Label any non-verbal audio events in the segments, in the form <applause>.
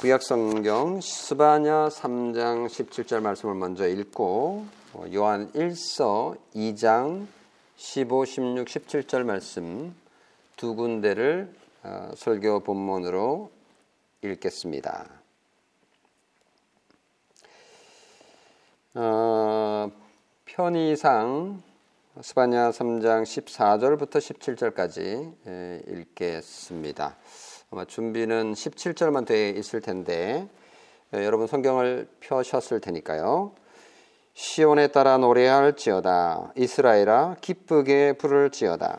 구약 성경 스바냐 3장 17절 말씀을 먼저 읽고 어, 요한 1서 2장 15, 16, 17절 말씀 두 군데를 어, 설교 본문으로 읽겠습니다. 어, 편의상 스바냐 3장 14절부터 17절까지 예, 읽겠습니다. 아마 준비는 17절만 돼 있을 텐데 예, 여러분 성경을 펴셨을 테니까요. 시온에 따라 노래할지어다 이스라엘아 기쁘게 부를지어다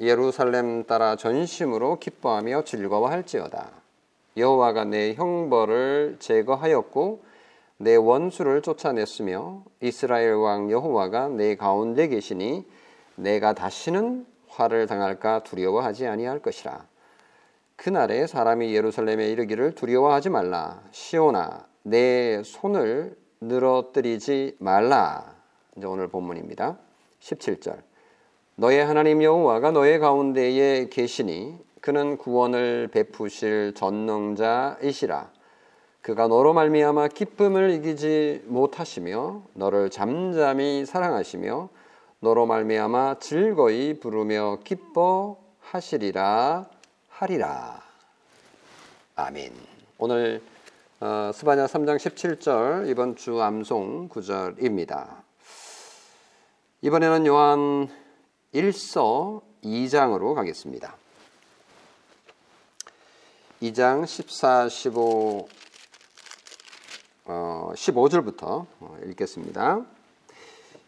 예루살렘 따라 전심으로 기뻐하며 즐거워할지어다 여호와가 내 형벌을 제거하였고 내 원수를 쫓아냈으며 이스라엘 왕 여호와가 내 가운데 계시니 내가 다시는 화를 당할까 두려워하지 아니할 것이라. 그날에 사람이 예루살렘에 이르기를 두려워하지 말라. 시온아, 내 손을 늘어뜨리지 말라. 이제 오늘 본문입니다. 17절. 너의 하나님 여호와가 너의 가운데에 계시니 그는 구원을 베푸실 전능자이시라. 그가 너로 말미암아 기쁨을 이기지 못하시며 너를 잠잠히 사랑하시며 너로 말미암아 즐거이 부르며 기뻐하시리라 하리라. 아멘. 오늘 어, 스바냐 3장 17절 이번 주 암송 구절입니다. 이번에는 요한 1서 2장으로 가겠습니다. 2장 14, 15 어, 15절부터 어, 읽겠습니다.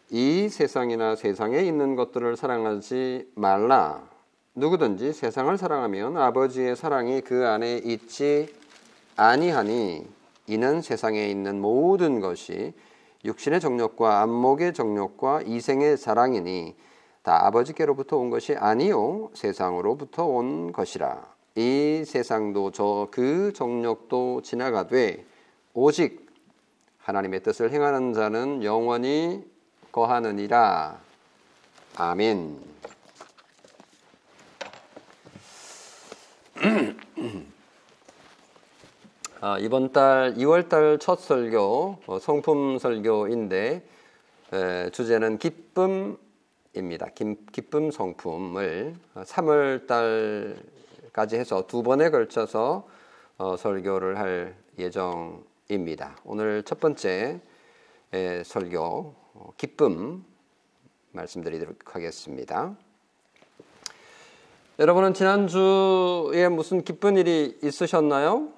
이 세상이나 세상에 있는 것들을 사랑하지 말라. 누구든지 세상을 사랑하면 아버지의 사랑이 그 안에 있지 아니하니 이는 세상에 있는 모든 것이 육신의 정욕과 안목의 정욕과 이생의 사랑이니 다 아버지께로부터 온 것이 아니요 세상으로부터 온 것이라 이 세상도 저 그 정욕도 지나가되 오직 하나님의 뜻을 행하는 자는 영원히 거하느니라. 아멘. <clears throat> 아, 이번 달 2월 달 첫 설교 어, 성품 설교인데 에, 주제는 기쁨입니다. 기, 기쁨 성품을 3월 달까지 해서 두 번에 걸쳐서 어, 설교를 할 예정. 입니다. 오늘 첫 번째 설교 어, 기쁨 말씀드리도록 하겠습니다. 여러분은 지난주에 무슨 기쁜 일이 있으셨나요?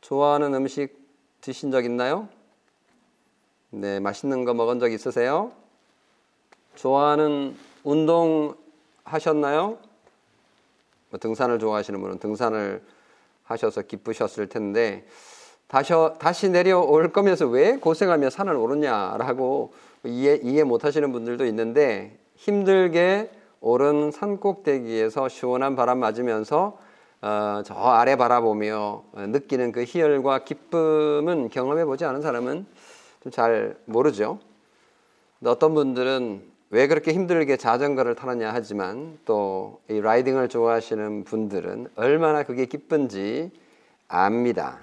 좋아하는 음식 드신 적 있나요? 네, 맛있는 거 먹은 적 있으세요? 좋아하는 운동 하셨나요? 뭐 등산을 좋아하시는 분은 등산을 하셔서 기쁘셨을 텐데 다시, 다시 내려올 거면서 왜 고생하며 산을 오르냐라고 이해, 이해 못 하시는 분들도 있는데 힘들게 오른 산 꼭대기에서 시원한 바람 맞으면서 어, 저 아래 바라보며 느끼는 그 희열과 기쁨은 경험해 보지 않은 사람은 좀 잘 모르죠. 어떤 분들은 왜 그렇게 힘들게 자전거를 타느냐 하지만 또 이 라이딩을 좋아하시는 분들은 얼마나 그게 기쁜지 압니다.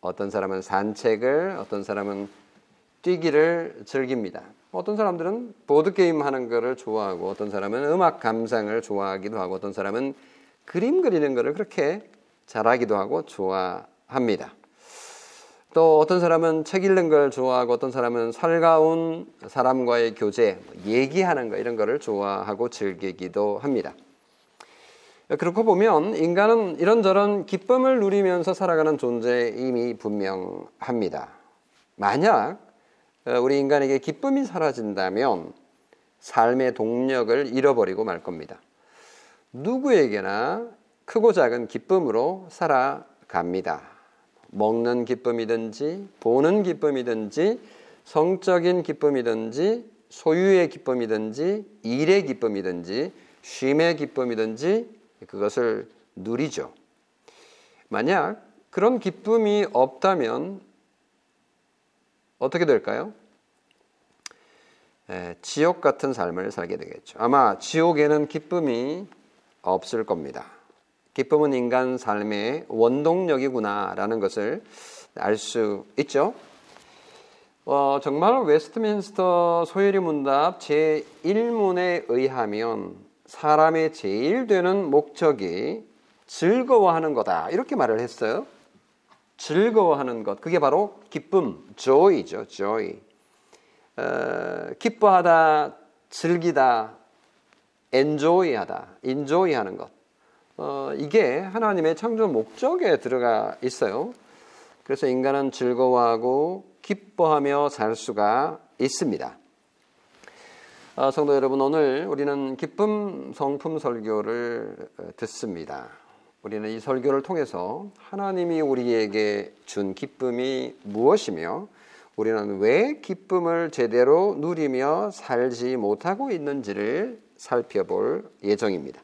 어떤 사람은 산책을, 어떤 사람은 뛰기를 즐깁니다. 어떤 사람들은 보드게임 하는 거를 좋아하고 어떤 사람은 음악 감상을 좋아하기도 하고 어떤 사람은 그림 그리는 거를 그렇게 잘하기도 하고 좋아합니다. 또 어떤 사람은 책 읽는 걸 좋아하고 어떤 사람은 살가운 사람과의 교제, 얘기하는 거 이런 거를 좋아하고 즐기기도 합니다. 그렇고 보면 인간은 이런저런 기쁨을 누리면서 살아가는 존재임이 분명합니다. 만약 우리 인간에게 기쁨이 사라진다면 삶의 동력을 잃어버리고 말 겁니다. 누구에게나 크고 작은 기쁨으로 살아갑니다. 먹는 기쁨이든지 보는 기쁨이든지 성적인 기쁨이든지 소유의 기쁨이든지 일의 기쁨이든지 쉼의 기쁨이든지 그것을 누리죠. 만약 그런 기쁨이 없다면 어떻게 될까요? 에, 지옥 같은 삶을 살게 되겠죠. 아마 지옥에는 기쁨이 없을 겁니다. 기쁨은 인간 삶의 원동력이구나라는 것을 알 수 있죠. 어, 정말 웨스트민스터 소요리 문답 제1문에 의하면 사람의 제일 되는 목적이 즐거워하는 거다. 이렇게 말을 했어요. 즐거워하는 것. 그게 바로 기쁨, joy죠, joy. 어, 기뻐하다, 즐기다, enjoy하다, enjoy하는 것. 어, 이게 하나님의 창조 목적에 들어가 있어요. 그래서 인간은 즐거워하고 기뻐하며 살 수가 있습니다. 어, 성도 여러분, 오늘 우리는 기쁨 성품 설교를 어, 듣습니다. 우리는 이 설교를 통해서 하나님이 우리에게 준 기쁨이 무엇이며 우리는 왜 기쁨을 제대로 누리며 살지 못하고 있는지를 살펴볼 예정입니다.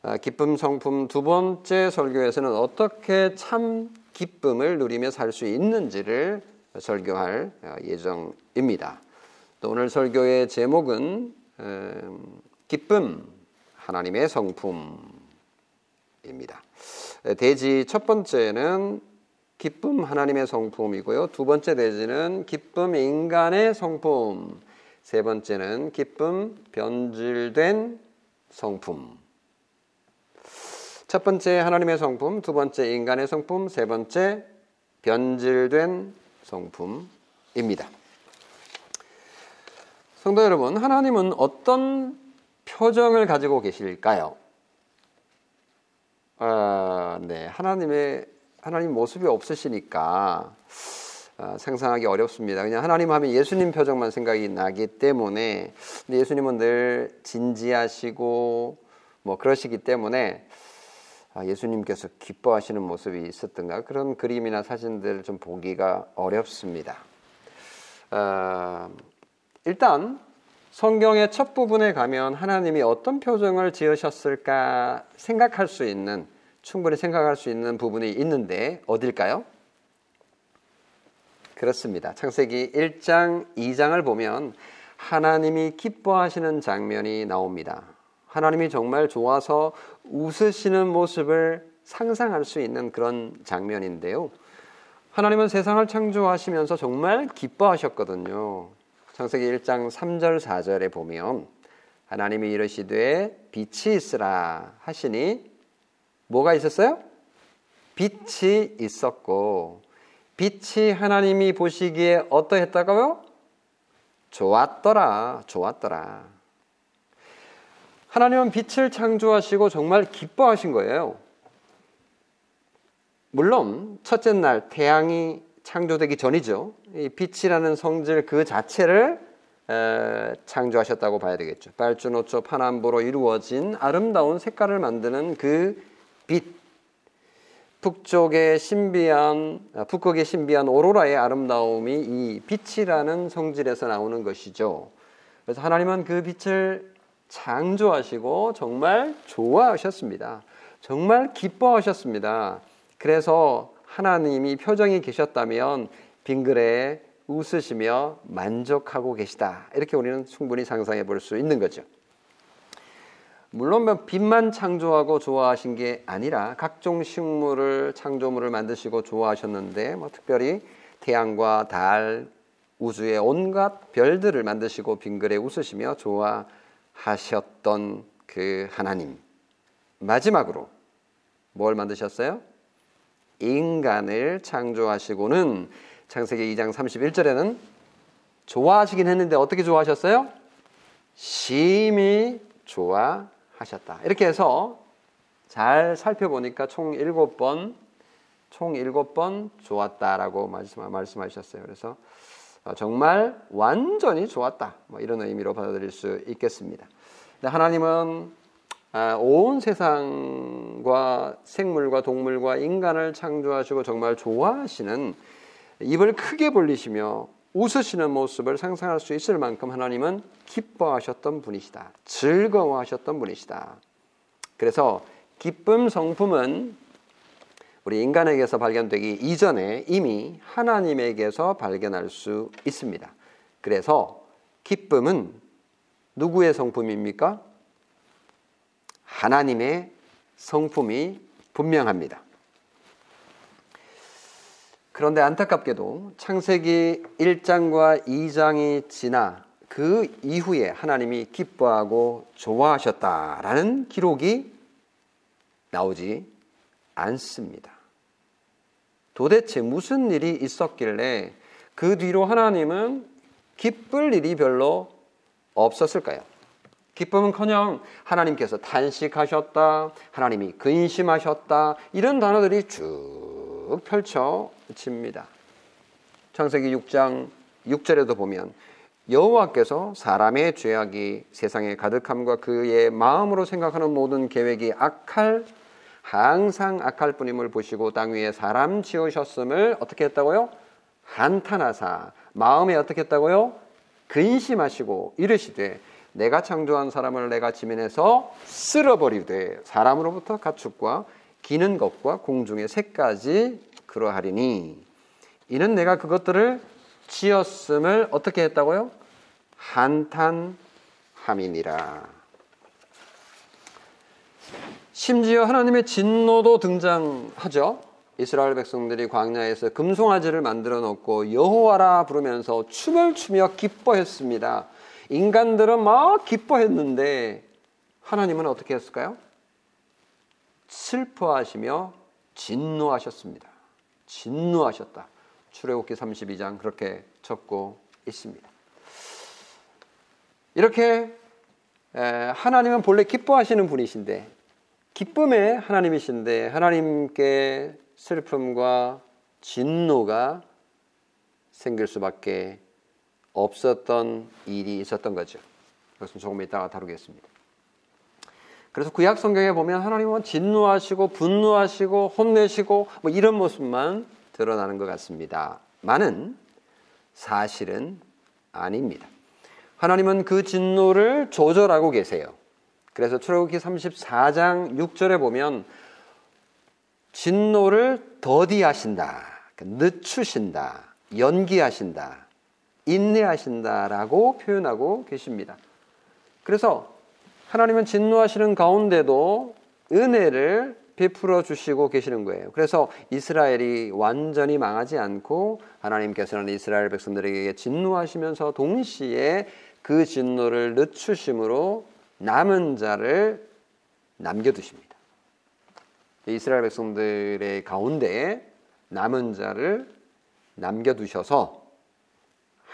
아, 기쁨 성품 두 번째 설교에서는 어떻게 참 기쁨을 누리며 살 수 있는지를 설교할 아, 예정입니다. 또 오늘 설교의 제목은 기쁨 하나님의 성품 입니다. 대지 첫 번째는 기쁨 하나님의 성품이고요. 두 번째 대지는 기쁨 인간의 성품. 세 번째는 기쁨 변질된 성품. 첫 번째 하나님의 성품, 두 번째 인간의 성품, 세 번째 변질된 성품입니다. 성도 여러분, 하나님은 어떤 표정을 가지고 계실까요? 아, 네, 하나님의 하나님 모습이 없으시니까 아, 상상하기 어렵습니다. 그냥 하나님 하면 예수님 표정만 생각이 나기 때문에 예수님은 늘 진지하시고 뭐 그러시기 때문에 아, 예수님께서 기뻐하시는 모습이 있었던가 그런 그림이나 사진들 좀 보기가 어렵습니다. 어, 일단 성경의 첫 부분에 가면 하나님이 어떤 표정을 지으셨을까 생각할 수 있는 충분히 생각할 수 있는 부분이 있는데 어딜까요? 그렇습니다. 창세기 1장, 2장을 보면 하나님이 기뻐하시는 장면이 나옵니다. 하나님이 정말 좋아서 웃으시는 모습을 상상할 수 있는 그런 장면인데요. 하나님은 세상을 창조하시면서 정말 기뻐하셨거든요. 창세기 1장 3절 4절에 보면 하나님이 이르시되 빛이 있으라 하시니 뭐가 있었어요? 빛이 있었고 빛이 하나님이 보시기에 어떠했다고요? 좋았더라. 좋았더라. 하나님은 빛을 창조하시고 정말 기뻐하신 거예요. 물론 첫째 날 태양이 창조되기 전이죠. 이 빛이라는 성질 그 자체를 에, 창조하셨다고 봐야 되겠죠. 빨주노초 파남보로 이루어진 아름다운 색깔을 만드는 그 빛. 북쪽의 신비한 아, 북극의 신비한 오로라의 아름다움이 이 빛이라는 성질에서 나오는 것이죠. 그래서 하나님은 그 빛을 창조하시고 정말 좋아하셨습니다. 정말 기뻐하셨습니다. 그래서 하나님이 표정이 계셨다면 빙그레 웃으시며 만족하고 계시다. 이렇게 우리는 충분히 상상해 볼 수 있는 거죠. 물론 뭐 빛만 창조하고 좋아하신 게 아니라 각종 식물을 창조물을 만드시고 좋아하셨는데 뭐 특별히 태양과 달, 우주의 온갖 별들을 만드시고 빙그레 웃으시며 좋아 하셨던 그 하나님. 마지막으로 뭘 만드셨어요? 인간을 창조하시고는 창세기 2장 31절에는 좋아하시긴 했는데 어떻게 좋아하셨어요? 심히 좋아하셨다. 이렇게 해서 잘 살펴보니까 총 7번, 총 7번 좋았다라고 말씀하셨어요. 그래서 어, 정말 완전히 좋았다. 뭐 이런 의미로 받아들일 수 있겠습니다. 하나님은 아, 온 세상과 생물과 동물과 인간을 창조하시고 정말 좋아하시는 입을 크게 벌리시며 웃으시는 모습을 상상할 수 있을 만큼 하나님은 기뻐하셨던 분이시다. 즐거워하셨던 분이시다. 그래서 기쁨 성품은 우리 인간에게서 발견되기 이전에 이미 하나님에게서 발견할 수 있습니다. 그래서 기쁨은 누구의 성품입니까? 하나님의 성품이 분명합니다. 그런데 안타깝게도 창세기 1장과 2장이 지나 그 이후에 하나님이 기뻐하고 좋아하셨다라는 기록이 나오지 않습니다. 도대체 무슨 일이 있었길래 그 뒤로 하나님은 기쁠 일이 별로 없었을까요? 기쁨은커녕 하나님께서 탄식하셨다, 하나님이 근심하셨다 이런 단어들이 쭉 펼쳐집니다. 창세기 6장 6절에도 보면 여호와께서 사람의 죄악이 세상에 가득함과 그의 마음으로 생각하는 모든 계획이 악할 항상 악할 뿐임을 보시고 땅 위에 사람 지으셨음을 어떻게 했다고요? 한탄하사 마음에 어떻게 했다고요? 근심하시고 이르시되 내가 창조한 사람을 내가 지면에서 쓸어버리되 사람으로부터 가축과 기는 것과 공중의 새까지 그러하리니 이는 내가 그것들을 지었음을 어떻게 했다고요? 한탄함이니라. 심지어 하나님의 진노도 등장하죠. 이스라엘 백성들이 광야에서 금송아지를 만들어 놓고 여호와라 부르면서 춤을 추며 기뻐했습니다. 인간들은 막 기뻐했는데 하나님은 어떻게 했을까요? 슬퍼하시며 진노하셨습니다. 진노하셨다. 출애굽기 32장 그렇게 적고 있습니다. 이렇게 하나님은 본래 기뻐하시는 분이신데 기쁨의 하나님이신데 하나님께 슬픔과 진노가 생길 수밖에 없었던 일이 있었던 거죠. 그것은 조금 이따가 다루겠습니다. 그래서 구약 성경에 보면 하나님은 진노하시고 분노하시고 혼내시고 뭐 이런 모습만 드러나는 것 같습니다. 많은 사실은 아닙니다. 하나님은 그 진노를 조절하고 계세요. 그래서 출애굽기 34장 6절에 보면 진노를 더디하신다, 늦추신다, 연기하신다, 인내하신다라고 표현하고 계십니다. 그래서 하나님은 진노하시는 가운데도 은혜를 베풀어 주시고 계시는 거예요. 그래서 이스라엘이 완전히 망하지 않고 하나님께서는 이스라엘 백성들에게 진노하시면서 동시에 그 진노를 늦추심으로 남은 자를 남겨두십니다. 이스라엘 백성들의 가운데에 남은 자를 남겨두셔서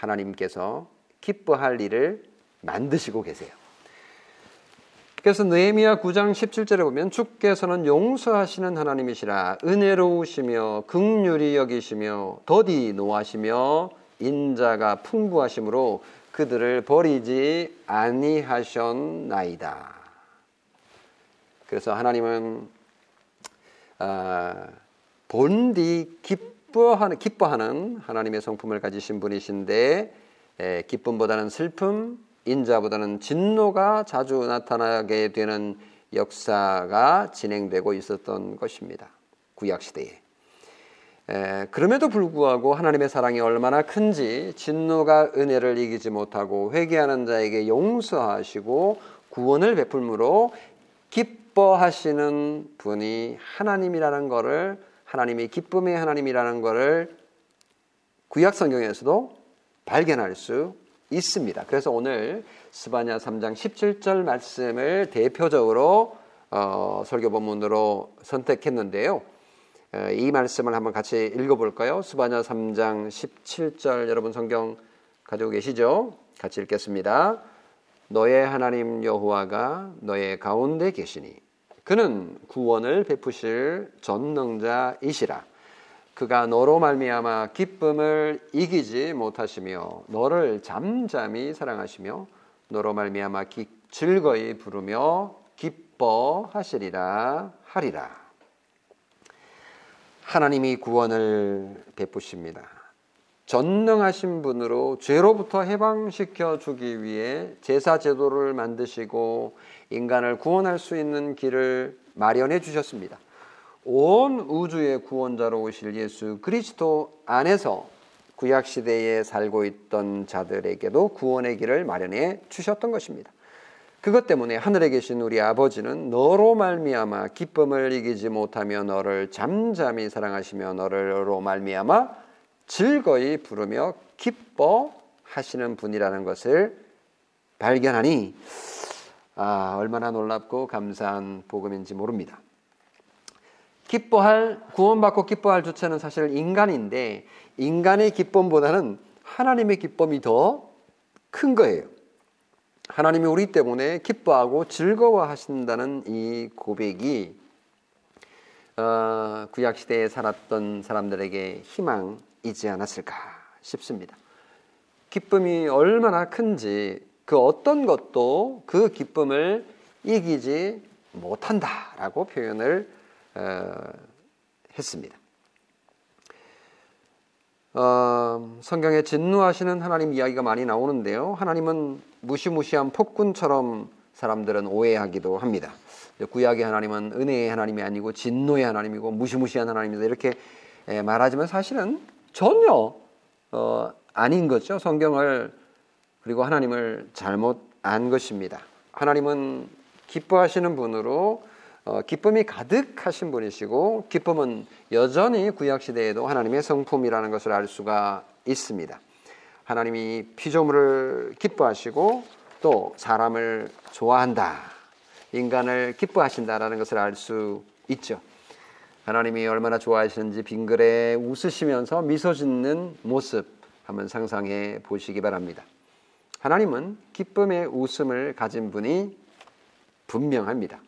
하나님께서 기뻐할 일을 만드시고 계세요. 그래서 느헤미야 9장 17절에 보면 주께서는 용서하시는 하나님이시라 은혜로우시며 극률이 여기시며 더디 노하시며 인자가 풍부하심으로 그들을 버리지 아니하셨나이다. 그래서 하나님은 아, 본디 기뻐하는 기뻐하는 하나님의 성품을 가지신 분이신데 에, 기쁨보다는 슬픔, 인자보다는 진노가 자주 나타나게 되는 역사가 진행되고 있었던 것입니다. 구약 시대에. 에, 그럼에도 불구하고 하나님의 사랑이 얼마나 큰지 진노가 은혜를 이기지 못하고 회개하는 자에게 용서하시고 구원을 베풀므로 기뻐하시는 분이 하나님이라는 것을 하나님이 기쁨의 하나님이라는 것을 구약 성경에서도 발견할 수 있습니다. 그래서 오늘 스바냐 3장 17절 말씀을 대표적으로 어, 설교 본문으로 선택했는데요. 이 말씀을 한번 같이 읽어볼까요? 수바냐 3장 17절 여러분 성경 가지고 계시죠? 같이 읽겠습니다. 너의 하나님 여호와가 너의 가운데 계시니 그는 구원을 베푸실 전능자이시라. 그가 너로 말미암아 기쁨을 이기지 못하시며 너를 잠잠히 사랑하시며 너로 말미암아 즐거이 부르며 기뻐하시리라 하리라. 하나님이 구원을 베푸십니다. 전능하신 분으로 죄로부터 해방시켜 주기 위해 제사 제도를 만드시고 인간을 구원할 수 있는 길을 마련해 주셨습니다. 온 우주의 구원자로 오실 예수 그리스도 안에서 구약 시대에 살고 있던 자들에게도 구원의 길을 마련해 주셨던 것입니다. 그것 때문에 하늘에 계신 우리 아버지는 너로 말미암아 기쁨을 이기지 못하며 너를 잠잠히 사랑하시며 너를로 말미암아 즐거이 부르며 기뻐하시는 분이라는 것을 발견하니 아, 얼마나 놀랍고 감사한 복음인지 모릅니다. 기뻐할 구원받고 기뻐할 주체는 사실 인간인데 인간의 기쁨보다는 하나님의 기쁨이 더 큰 거예요. 하나님이 우리 때문에 기뻐하고 즐거워하신다는 이 고백이 어, 구약 시대에 살았던 사람들에게 희망 이지 않았을까 싶습니다. 기쁨이 얼마나 큰지 그 어떤 것도 그 기쁨을 이기지 못한다라고 표현을 어, 했습니다. 어, 성경에 진노하시는 하나님 이야기가 많이 나오는데요. 하나님은 무시무시한 폭군처럼 사람들은 오해하기도 합니다. 구약의 하나님은 은혜의 하나님이 아니고 진노의 하나님이고 무시무시한 하나님이다 이렇게 말하지만 사실은 전혀 어, 아닌 거죠. 성경을 그리고 하나님을 잘못 안 것입니다. 하나님은 기뻐하시는 분으로 어, 기쁨이 가득하신 분이시고 기쁨은 여전히 구약 시대에도 하나님의 성품이라는 것을 알 수가 있습니다. 하나님이 피조물을 기뻐하시고 또 사람을 좋아한다. 인간을 기뻐하신다라는 것을 알 수 있죠. 하나님이 얼마나 좋아하시는지 빙글에 웃으시면서 미소 짓는 모습 한번 상상해 보시기 바랍니다. 하나님은 기쁨의 웃음을 가진 분이 분명합니다.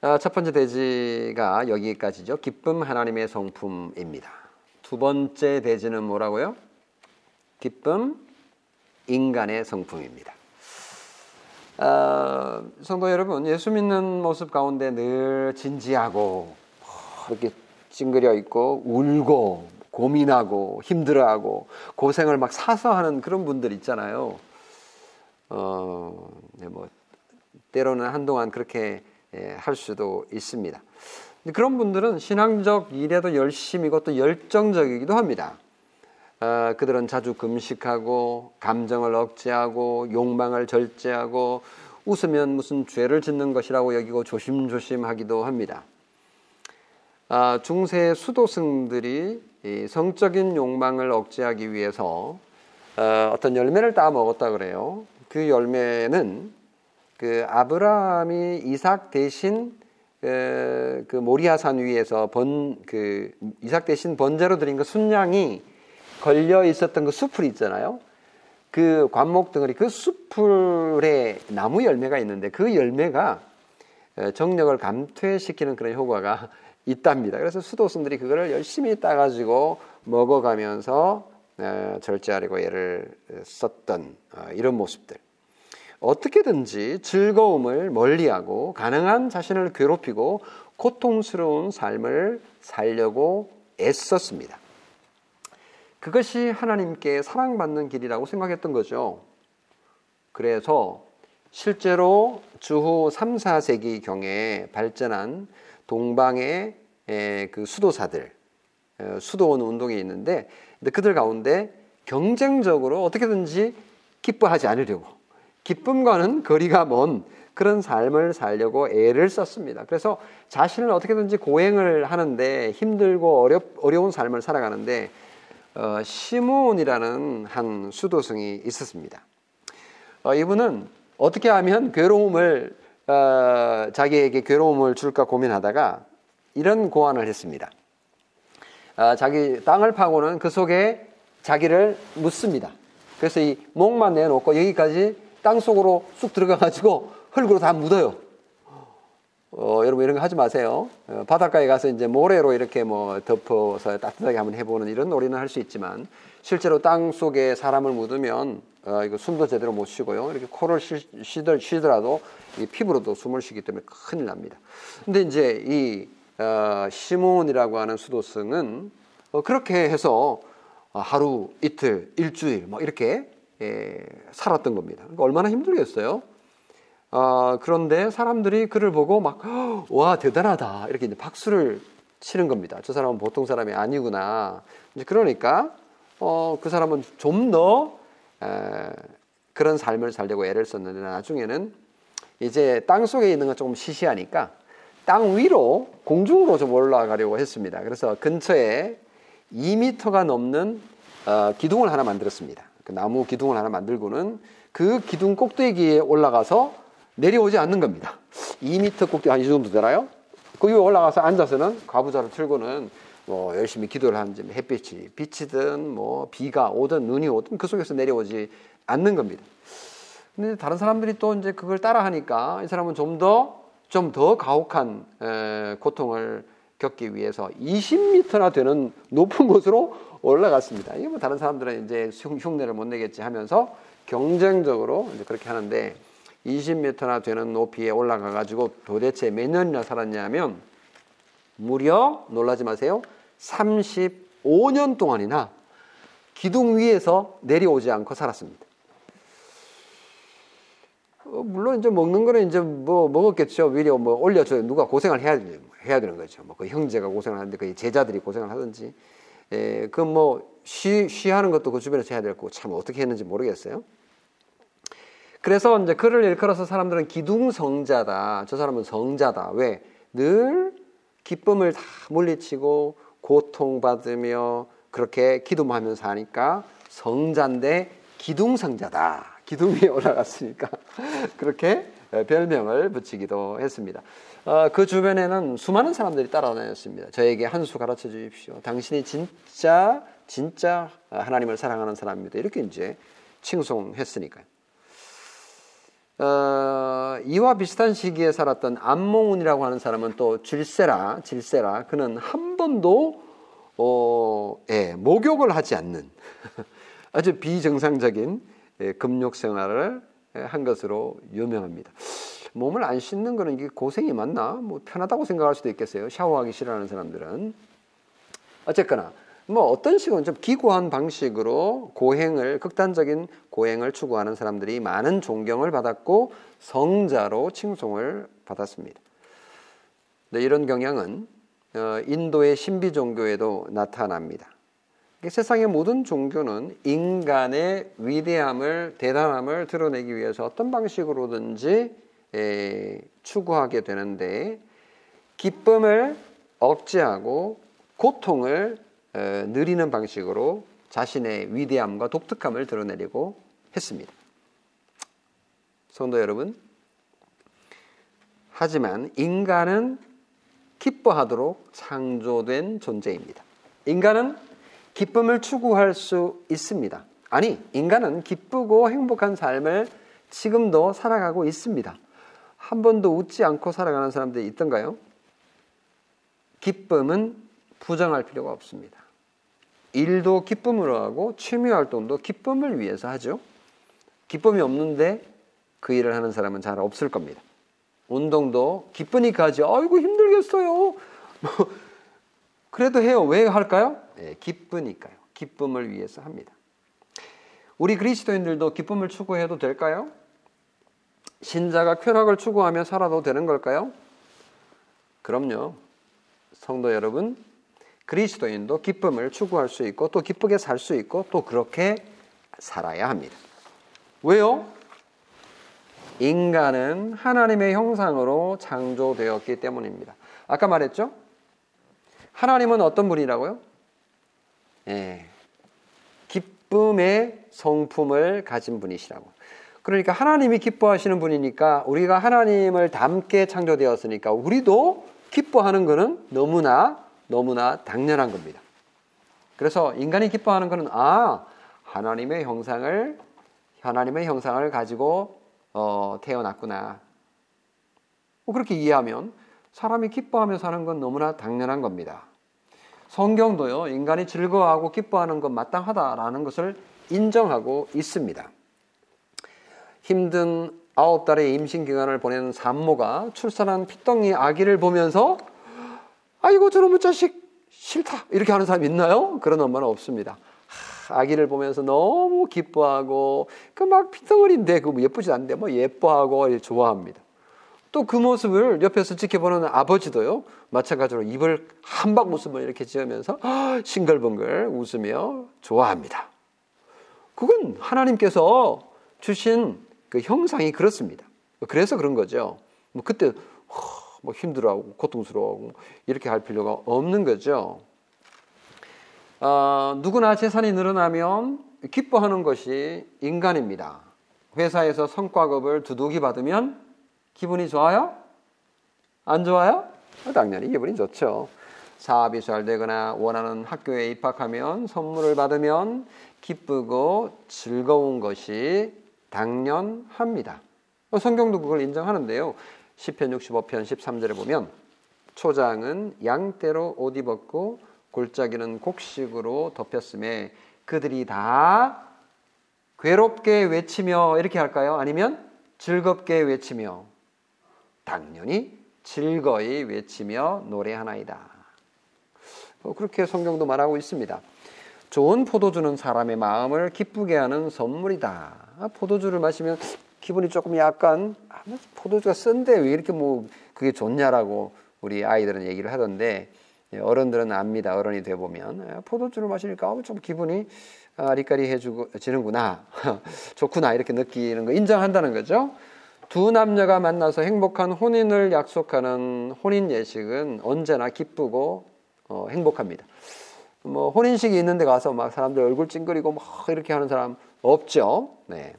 아, 첫 번째 대지가 여기까지죠. 기쁨 하나님의 성품입니다. 두 번째 대지는 뭐라고요? 기쁨 인간의 성품입니다. 아, 성도 여러분, 예수 믿는 모습 가운데 늘 진지하고 이렇게 찡그려 있고 울고 고민하고 힘들어하고 고생을 막 사서 하는 그런 분들 있잖아요. 어, 네, 뭐 때로는 한동안 그렇게 예, 할 수도 있습니다. 그런 분들은 신앙적 일에도 열심이고 또 열정적이기도 합니다. 어, 그들은 자주 금식하고 감정을 억제하고 욕망을 절제하고 웃으면 무슨 죄를 짓는 것이라고 여기고 조심조심하기도 합니다. 아, 중세 수도승들이 성적인 욕망을 억제하기 위해서 어, 어떤 열매를 따 먹었다 그래요. 그 열매는 그 아브라함이 이삭 대신 그, 그 모리아산 위에서 번 그 이삭 대신 번제로 드린 그 순양이 걸려 있었던 그 수풀 있잖아요. 그 관목 덩어리 그 수풀에 나무 열매가 있는데 그 열매가 정력을 감퇴시키는 그런 효과가 <laughs> 있답니다. 그래서 수도승들이 그거를 열심히 따가지고 먹어가면서 절제하려고 애를 썼던 어, 이런 모습들. 어떻게든지 즐거움을 멀리하고 가능한 자신을 괴롭히고 고통스러운 삶을 살려고 애썼습니다. 그것이 하나님께 사랑받는 길이라고 생각했던 거죠. 그래서 실제로 주후 3, 4세기 경에 발전한 동방의 그 수도사들, 수도원 운동이 있는데 그들 가운데 경쟁적으로 어떻게든지 기뻐하지 않으려고 기쁨과는 거리가 먼 그런 삶을 살려고 애를 썼습니다. 그래서 자신을 어떻게든지 고행을 하는데 힘들고 어렵, 어려운 삶을 살아가는데 어, 시몬이라는 한 수도승이 있었습니다. 어, 이분은 어떻게 하면 괴로움을 어, 자기에게 괴로움을 줄까 고민하다가 이런 고안을 했습니다. 어, 자기 땅을 파고는 그 속에 자기를 묻습니다. 그래서 이 목만 내놓고 여기까지 땅 속으로 쑥 들어가가지고 흙으로 다 묻어요. 어, 여러분 이런 거 하지 마세요. 어, 바닷가에 가서 이제 모래로 이렇게 뭐 덮어서 따뜻하게 한번 해보는 이런 놀이는 할 수 있지만 실제로 땅 속에 사람을 묻으면 어, 이거 숨도 제대로 못 쉬고요. 이렇게 코를 쉬, 쉬더, 쉬더라도 이 피부로도 숨을 쉬기 때문에 큰일 납니다. 근데 이제 이 어, 시몬이라고 하는 수도승은 어, 그렇게 해서 어, 하루, 이틀, 일주일 뭐 이렇게 예, 살았던 겁니다. 그러니까 얼마나 힘들겠어요. 어, 그런데 사람들이 그를 보고 막, 와, 대단하다. 이렇게 이제 박수를 치는 겁니다. 저 사람은 보통 사람이 아니구나. 이제 그러니까, 어, 그 사람은 좀 더, 그런 삶을 살려고 애를 썼는데 나중에는 이제 땅 속에 있는 건 조금 시시하니까 땅 위로 공중으로 좀 올라가려고 했습니다. 그래서 근처에 2미터가 넘는 어, 기둥을 하나 만들었습니다. 그 나무 기둥을 하나 만들고는 그 기둥 꼭대기에 올라가서 내려오지 않는 겁니다. 2미터 꼭대기 한 이 정도 되나요? 그 위에 올라가서 앉아서는 가부좌를 틀고는 뭐 열심히 기도를 하는지 햇빛이 비치든 뭐 비가 오든 눈이 오든 그 속에서 내려오지 않는 겁니다. 근데 다른 사람들이 또 이제 그걸 따라 하니까 이 사람은 좀 더 좀더 가혹한 에, 고통을 겪기 위해서 20m나 되는 높은 곳으로 올라갔습니다. 이게 뭐 다른 사람들은 이제 흉내를 못 내겠지 하면서 경쟁적으로 이제 그렇게 하는데 20m나 되는 높이에 올라가 가지고 도대체 몇 년이나 살았냐면 무려 놀라지 마세요. 35년 동안이나 기둥 위에서 내려오지 않고 살았습니다. 어, 물론 이제 먹는 거는 이제 뭐 먹었겠죠. 위로 뭐 올려줘 누가 고생을 해야 해야 되는 거죠. 뭐 그 형제가 고생을 하는데 그 제자들이 고생을 하든지, 예, 그뭐 쉬 쉬하는 것도 그 주변에서 해야 될 거고 참 어떻게 했는지 모르겠어요. 그래서 이제 그를 일컬어서 사람들은 기둥 성자다. 저 사람은 성자다. 왜? 늘 기쁨을 다 물리치고 고통받으며 그렇게 기도하면서 하니까 성자인데 기둥성자다. 기둥 위에 <laughs> 올라갔으니까 <laughs> 그렇게 별명을 붙이기도 했습니다. 어, 그 주변에는 수많은 사람들이 따라다녔습니다. 저에게 한 수 가르쳐 주십시오. 당신이 진짜 진짜 하나님을 사랑하는 사람입니다. 이렇게 이제 칭송했으니까요. 어, 이와 비슷한 시기에 살았던 암몽운이라고 하는 사람은 또 질세라, 질세라. 그는 한 번도 어, 예, 목욕을 하지 않는 <laughs> 아주 비정상적인 예, 금욕 생활을 예, 한 것으로 유명합니다. 몸을 안 씻는 거는 이게 고생이 맞나? 뭐 편하다고 생각할 수도 있겠어요. 샤워하기 싫어하는 사람들은. 어쨌거나 뭐 어떤 식으로 좀 기구한 방식으로 고행을 극단적인 고행을 추구하는 사람들이 많은 존경을 받았고 성자로 칭송을 받았습니다. 네, 이런 경향은 어, 인도의 신비 종교에도 나타납니다. 세상의 모든 종교는 인간의 위대함을 대단함을 드러내기 위해서 어떤 방식으로든지 추구하게 되는데 기쁨을 억제하고 고통을 느리는 방식으로 자신의 위대함과 독특함을 드러내려고 했습니다. 성도 여러분, 하지만 인간은 기뻐하도록 창조된 존재입니다. 인간은 기쁨을 추구할 수 있습니다. 아니, 인간은 기쁘고 행복한 삶을 지금도 살아가고 있습니다. 한 번도 웃지 않고 살아가는 사람들이 있던가요? 기쁨은 부정할 필요가 없습니다. 일도 기쁨으로 하고 취미 활동도 기쁨을 위해서 하죠. 기쁨이 없는데 그 일을 하는 사람은 잘 없을 겁니다. 운동도 기쁘니까 하지. 아이고 힘들겠어요. 뭐 그래도 해요. 왜 할까요? 네, 기쁘니까요. 기쁨을 위해서 합니다. 우리 그리스도인들도 기쁨을 추구해도 될까요? 신자가 쾌락을 추구하며 살아도 되는 걸까요? 그럼요. 성도 여러분, 그리스도인도 기쁨을 추구할 수 있고 또 기쁘게 살 수 있고 또 그렇게 살아야 합니다. 왜요? 인간은 하나님의 형상으로 창조되었기 때문입니다. 아까 말했죠? 하나님은 어떤 분이라고요? 예. 기쁨의 성품을 가진 분이시라고. 그러니까 하나님이 기뻐하시는 분이니까 우리가 하나님을 닮게 창조되었으니까 우리도 기뻐하는 것은 너무나 너무나 당연한 겁니다. 그래서 인간이 기뻐하는 것은 아 하나님의 형상을 하나님의 형상을 가지고 어, 태어났구나. 뭐 그렇게 이해하면 사람이 기뻐하며 사는 건 너무나 당연한 겁니다. 성경도요 인간이 즐거워하고 기뻐하는 건 마땅하다라는 것을 인정하고 있습니다. 힘든 아홉 달의 임신 기간을 보낸 산모가 출산한 피덩이 아기를 보면서 아이고 저놈의 자식 싫다 이렇게 하는 사람 있나요? 그런 엄마는 없습니다. 아기를 보면서 너무 기뻐하고 그 막 피덩어리인데 그 예쁘지 않는데 뭐 예뻐하고 좋아합니다. 또 그 모습을 옆에서 지켜보는 아버지도요 마찬가지로 입을 한박 웃음을 이렇게 지으면서 싱글벙글 웃으며 좋아합니다. 그건 하나님께서 주신 그 형상이 그렇습니다. 그래서 그런 거죠. 뭐 그때 뭐 힘들어하고 고통스러워하고 이렇게 할 필요가 없는 거죠. 어, 누구나 재산이 늘어나면 기뻐하는 것이 인간입니다. 회사에서 성과급을 두둑이 받으면 기분이 좋아요? 안 좋아요? 당연히 기분이 좋죠. 사업이 잘 되거나 원하는 학교에 입학하면 선물을 받으면 기쁘고 즐거운 것이 당연합니다. 성경도 그걸 인정하는데요. 10편 65편 13절에 보면 초장은 양떼로 옷 입었고 골짜기는 곡식으로 덮였음에 그들이 다 괴롭게 외치며 이렇게 할까요? 아니면 즐겁게 외치며 당연히 즐거이 외치며 노래하나이다. 뭐 그렇게 성경도 말하고 있습니다. 좋은 포도주는 사람의 마음을 기쁘게 하는 선물이다. 아, 포도주를 마시면 기분이 조금 약간 아, 뭐 포도주가 쓴데 왜 이렇게 뭐 그게 좋냐라고 우리 아이들은 얘기를 하던데 예, 어른들은 압니다. 어른이 돼 보면 아, 포도주를 마시니까 좀 기분이 아리까리해지는구나, <laughs> 좋구나 이렇게 느끼는 거 인정한다는 거죠. 두 남녀가 만나서 행복한 혼인을 약속하는 혼인 예식은 언제나 기쁘고 어, 행복합니다. 뭐 혼인식이 있는데 가서 막 사람들 얼굴 찡그리고 막 이렇게 하는 사람 없죠. 네,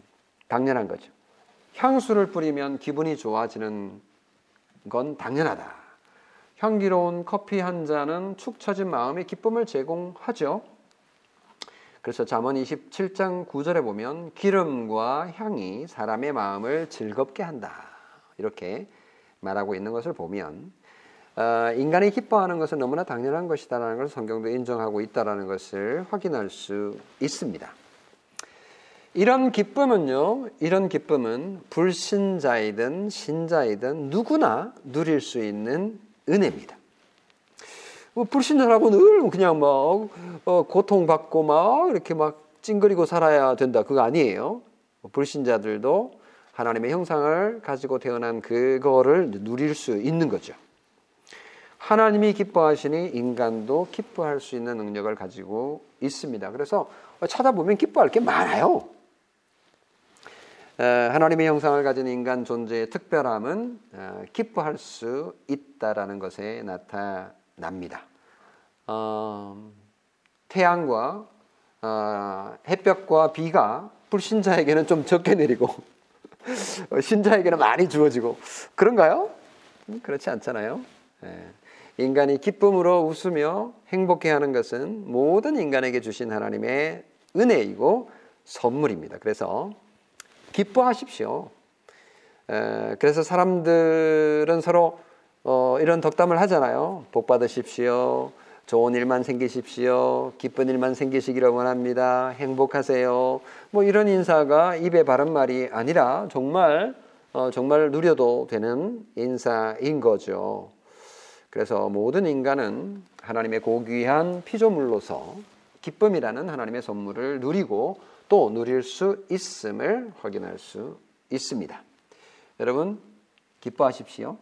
당연한 거죠. 향수를 뿌리면 기분이 좋아지는 건 당연하다. 향기로운 커피 한 잔은 축 처진 마음의 기쁨을 제공하죠. 그래서 잠언 27장 9절에 보면 기름과 향이 사람의 마음을 즐겁게 한다. 이렇게 말하고 있는 것을 보면 어, 인간이 기뻐하는 것은 너무나 당연한 것이다라는 것을 성경도 인정하고 있다라는 것을 확인할 수 있습니다. 이런 기쁨은요, 이런 기쁨은 불신자이든 신자이든 누구나 누릴 수 있는 은혜입니다. 뭐 불신자라고 늘 그냥 막 어, 고통받고 막 이렇게 막 찡그리고 살아야 된다. 그거 아니에요. 불신자들도 하나님의 형상을 가지고 태어난 그거를 누릴 수 있는 거죠. 하나님이 기뻐하시니 인간도 기뻐할 수 있는 능력을 가지고 있습니다. 그래서 찾아보면 기뻐할 게 많아요. 하나님의 형상을 가진 인간 존재의 특별함은 어, 기뻐할 수 있다라는 것에 나타 납니다. 어, 태양과 어, 햇볕과 비가 불신자에게는 좀 적게 내리고 <laughs> 신자에게는 많이 주어지고 그런가요? 음, 그렇지 않잖아요. 예. 인간이 기쁨으로 웃으며 행복해하는 것은 모든 인간에게 주신 하나님의 은혜이고 선물입니다. 그래서 기뻐하십시오. 에, 그래서 사람들은 서로 어, 이런 덕담을 하잖아요. 복 받으십시오. 좋은 일만 생기십시오. 기쁜 일만 생기시기를 원합니다. 행복하세요. 뭐 이런 인사가 입에 바른 말이 아니라 정말 어, 정말 누려도 되는 인사인 거죠. 그래서 모든 인간은 하나님의 고귀한 피조물로서 기쁨이라는 하나님의 선물을 누리고 또 누릴 수 있음을 확인할 수 있습니다. 여러분 기뻐하십시오.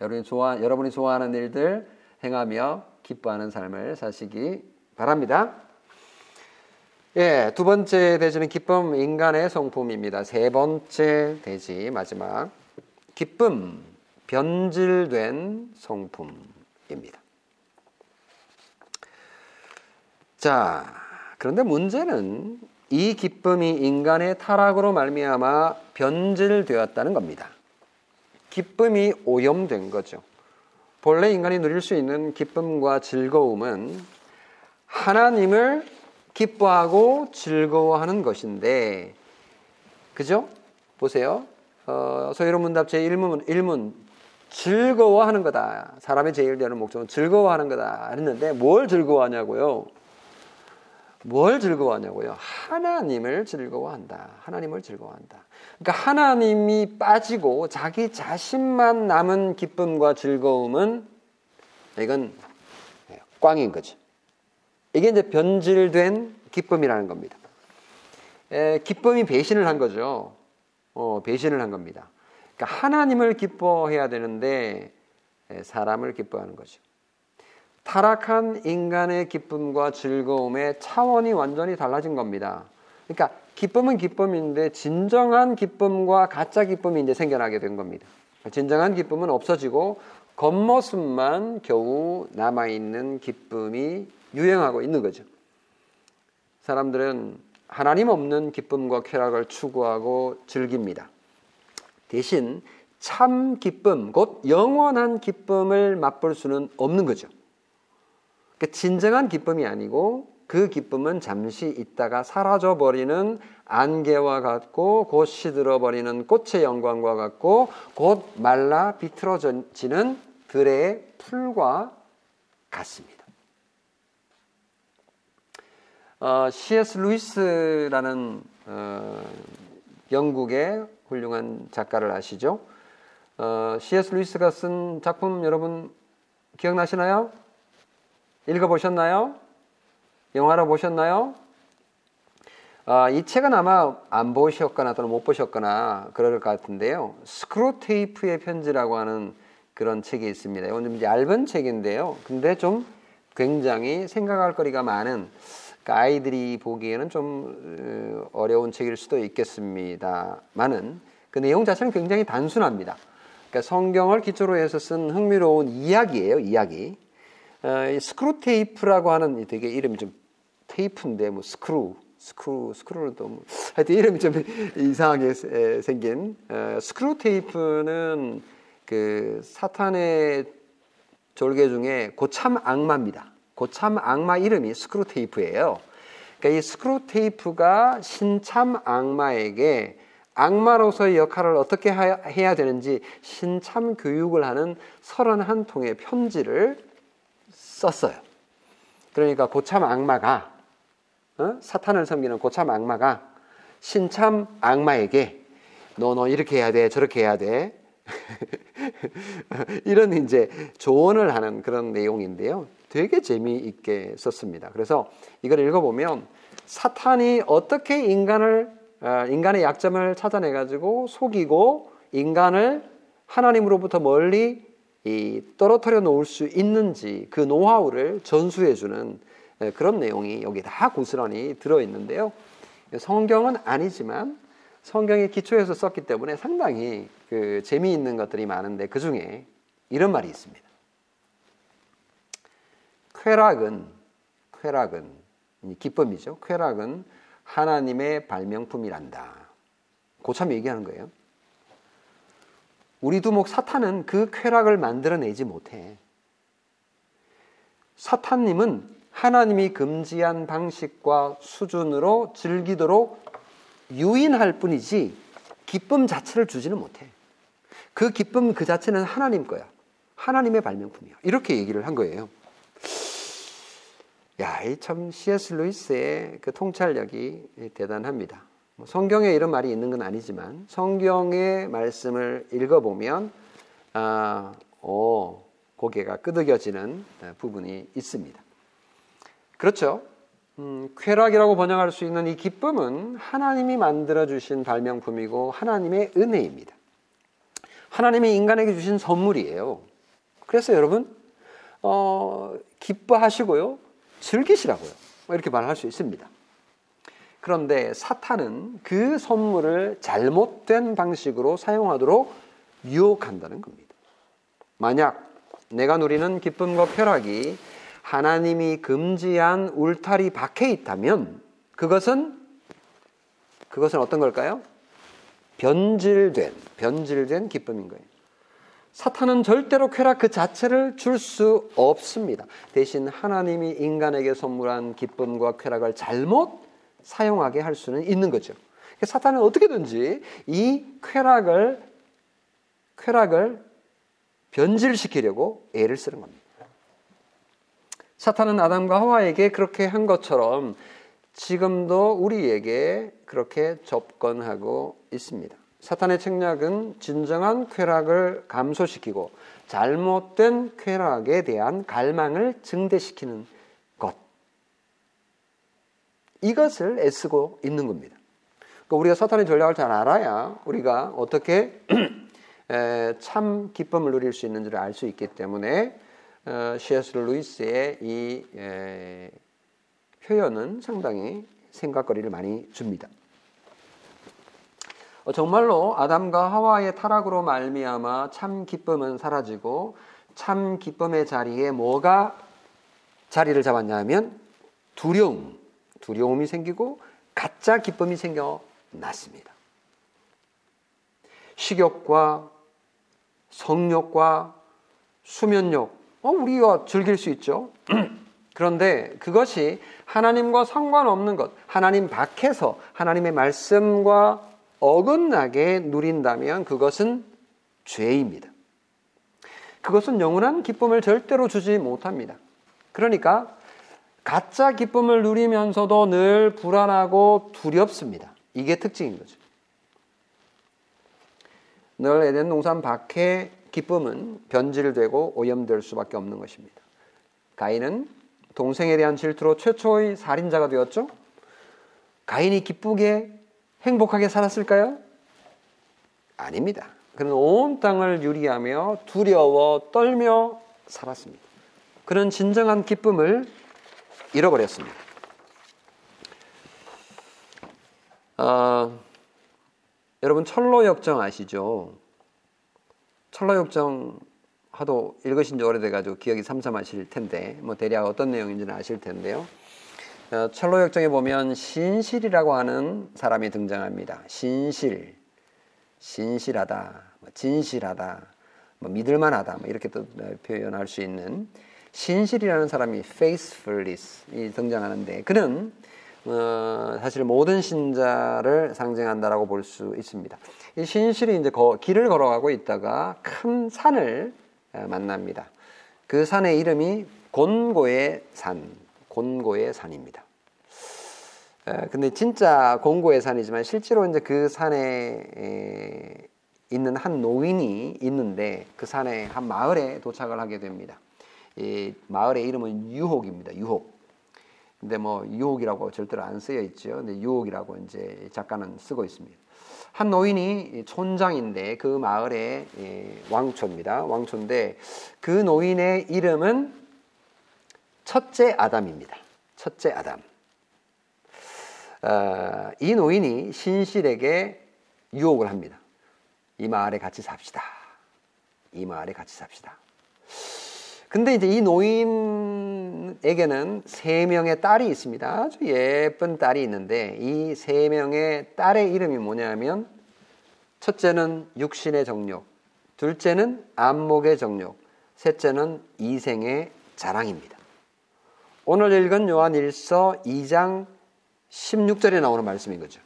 여러분이 좋아 여러분이 좋아하는 일들 행하며 기뻐하는 삶을 사시기 바랍니다. 예, 두 번째 대지는 기쁨 인간의 성품입니다. 세 번째 대지 마지막 기쁨 변질된 성품입니다. 자, 그런데 문제는 이 기쁨이 인간의 타락으로 말미암아 변질되었다는 겁니다. 기쁨이 오염된 거죠. 본래 인간이 누릴 수 있는 기쁨과 즐거움은 하나님을 기뻐하고 즐거워하는 것인데, 그죠? 보세요. 어, 소유로 문답 제 1문, 1문, 즐거워하는 거다. 사람의 제일 되는 목적은 즐거워하는 거다. 했는데, 뭘 즐거워하냐고요? 뭘 즐거워하냐고요? 하나님을 즐거워한다. 하나님을 즐거워한다. 그러니까 하나님이 빠지고 자기 자신만 남은 기쁨과 즐거움은 이건 꽝인 거죠. 이게 이제 변질된 기쁨이라는 겁니다. 에, 기쁨이 배신을 한 거죠. 어, 배신을 한 겁니다. 그러니까 하나님을 기뻐해야 되는데 사람을 기뻐하는 거죠. 타락한 인간의 기쁨과 즐거움의 차원이 완전히 달라진 겁니다. 그러니까 기쁨은 기쁨인데 진정한 기쁨과 가짜 기쁨이 이제 생겨나게 된 겁니다. 진정한 기쁨은 없어지고 겉모습만 겨우 남아있는 기쁨이 유행하고 있는 거죠. 사람들은 하나님 없는 기쁨과 쾌락을 추구하고 즐깁니다. 대신 참 기쁨, 곧 영원한 기쁨을 맛볼 수는 없는 거죠. 그러니까 진정한 기쁨이 아니고 그 기쁨은 잠시 있다가 사라져 버리는 안개와 같고 곧 시들어 버리는 꽃의 영광과 같고 곧 말라 비틀어지는 들의 풀과 같습니다. 어, C.S. 루이스라는 어, 영국의 훌륭한 작가를 아시죠? 어, C.S. 루이스가 쓴 작품 여러분 기억나시나요? 읽어보셨나요? 영화로 보셨나요? 아, 이 책은 아마 안 보셨거나 또는 못 보셨거나 그럴 것 같은데요. 스크루테이프의 편지라고 하는 그런 책이 있습니다. 이건 좀 얇은 책인데요. 근데 좀 굉장히 생각할 거리가 많은 그러니까 아이들이 보기에는 좀 어, 어려운 책일 수도 있겠습니다만은 그 내용 자체는 굉장히 단순합니다. 그러니까 성경을 기초로 해서 쓴 흥미로운 이야기예요, 이야기. 어, 스크루 테이프라고 하는 되게 이름이 좀 테이프인데 뭐 스크루 스크루 스크루는 또 뭐, 하여튼 이름이 좀 <laughs> 이상하게 생긴 어, 스크루 테이프는 그 사탄의 졸개 중에 고참 악마입니다. 고참 악마 이름이 스크루 테이프예요. 그러니까 이 스크루 테이프가 신참 악마에게 악마로서의 역할을 어떻게 해야 되는지 신참 교육을 하는 31통의 편지를 썼어요. 그러니까 고참 악마가 어? 사탄을 섬기는 고참 악마가 신참 악마에게 너너 이렇게 해야 돼 저렇게 해야 돼 <laughs> 이런 이제 조언을 하는 그런 내용인데요. 되게 재미있게 썼습니다. 그래서 이걸 읽어보면 사탄이 어떻게 인간을 어, 인간의 약점을 찾아내 가지고 속이고 인간을 하나님으로부터 멀리 떨어뜨려 놓을 수 있는지 그 노하우를 전수해 주는 예, 그런 내용이 여기 다 고스란히 들어 있는데요. 성경은 아니지만 성경의 기초에서 썼기 때문에 상당히 그 재미있는 것들이 많은데 그 중에 이런 말이 있습니다. 쾌락은 쾌락은 기쁨이죠. 쾌락은 하나님의 발명품이란다. 고참 얘기하는 거예요. 우리 두목 사탄은 그 쾌락을 만들어내지 못해. 사탄님은 하나님이 금지한 방식과 수준으로 즐기도록 유인할 뿐이지 기쁨 자체를 주지는 못해. 그 기쁨 그 자체는 하나님 거야. 하나님의 발명품이야. 이렇게 얘기를 한 거예요. 야, 이참 C.S. 루이스의 그 통찰력이 대단합니다. 뭐 성경에 이런 말이 있는 건 아니지만 성경의 말씀을 읽어보면 아, 오, 고개가 끄덕여지는 부분이 있습니다. 그렇죠. 음, 쾌락이라고 번역할 수 있는 이 기쁨은 하나님이 만들어 주신 발명품이고 하나님의 은혜입니다. 하나님이 인간에게 주신 선물이에요. 그래서 여러분 어, 기뻐하시고요, 즐기시라고요. 뭐 이렇게 말할 수 있습니다. 그런데 사탄은 그 선물을 잘못된 방식으로 사용하도록 유혹한다는 겁니다. 만약 내가 누리는 기쁨과 쾌락이 하나님이 금지한 울타리 밖에 있다면 그것은 그것은 어떤 걸까요? 변질된 변질된 기쁨인 거예요. 사탄은 절대로 쾌락 그 자체를 줄 수 없습니다. 대신 하나님이 인간에게 선물한 기쁨과 쾌락을 잘못 사용하게 할 수는 있는 거죠. 사탄은 어떻게든지 이 쾌락을 쾌락을 변질시키려고 애를 쓰는 겁니다. 사탄은 아담과 하와에게 그렇게 한 것처럼 지금도 우리에게 그렇게 접근하고 있습니다. 사탄의 책략은 진정한 쾌락을 감소시키고 잘못된 쾌락에 대한 갈망을 증대시키는 것. 이것을 애쓰고 있는 겁니다. 그러니까 우리가 사탄의 전략을 잘 알아야 우리가 어떻게 <clears throat> 참 기쁨을 누릴 수 있는지를 알 수 있기 때문에 어, C.S. 루이스의 이 에, 표현은 상당히 생각거리를 많이 줍니다. 어, 정말로 아담과 하와의 타락으로 말미암아 참 기쁨은 사라지고 참 기쁨의 자리에 뭐가 자리를 잡았냐면 두려움, 두려움이 생기고 가짜 기쁨이 생겨났습니다. 식욕과 성욕과 수면욕, 어, 우리가 즐길 수 있죠. <clears throat> 그런데 그것이 하나님과 상관없는 것, 하나님 밖에서 하나님의 말씀과 어긋나게 누린다면 그것은 죄입니다. 그것은 영원한 기쁨을 절대로 주지 못합니다. 그러니까 가짜 기쁨을 누리면서도 늘 불안하고 두렵습니다. 이게 특징인 거죠. 늘 에덴 동산 밖의 기쁨은 변질되고 오염될 수밖에 없는 것입니다. 가인은 동생에 대한 질투로 최초의 살인자가 되었죠. 가인이 기쁘게 행복하게 살았을까요? 아닙니다. 그는 온 땅을 유리하며 두려워 떨며 살았습니다. 그는 진정한 기쁨을 잃어버렸습니다. 어, 여러분 철로 역정 아시죠? 철로 역정 하도 읽으신 지 오래돼가지고 기억이 삼삼하실 텐데 뭐 대략 어떤 내용인지는 아실 텐데요. 어, 철로 역정에 보면 신실이라고 하는 사람이 등장합니다. 신실, 신실하다, 뭐 진실하다, 뭐 믿을만하다, 뭐 이렇게 또 표현할 수 있는 신실이라는 사람이 faithfulness이 등장하는데 그는 어, 사실 모든 신자를 상징한다라고 볼 수 있습니다. 이 신실이 이제 거, 길을 걸어가고 있다가 큰 산을 만납니다. 그 산의 이름이 곤고의 산, 곤고의 산입니다. 에, 근데 진짜 곤고의 산이지만 실제로 이제 그 산에 에, 있는 한 노인이 있는데 그 산의 한 마을에 도착을 하게 됩니다. 이 마을의 이름은 유혹입니다. 유혹. 근데 뭐 유혹이라고 절대로 안 쓰여 있죠. 근데 유혹이라고 이제 작가는 쓰고 있습니다. 한 노인이 촌장인데 그 마을의 예, 왕초입니다. 왕초인데 그 노인의 이름은 첫째 아담입니다. 첫째 아담. 어, 이 노인이 신실에게 유혹을 합니다. 이 마을에 같이 삽시다. 이 마을에 같이 삽시다. 근데 이제 이 노인에게는 세 명의 딸이 있습니다. 아주 예쁜 딸이 있는데 이 세 명의 딸의 이름이 뭐냐면 첫째는 육신의 정욕, 둘째는 안목의 정욕, 셋째는 이생의 자랑입니다. 오늘 읽은 요한 1서 2장 16절에 나오는 말씀인 거죠.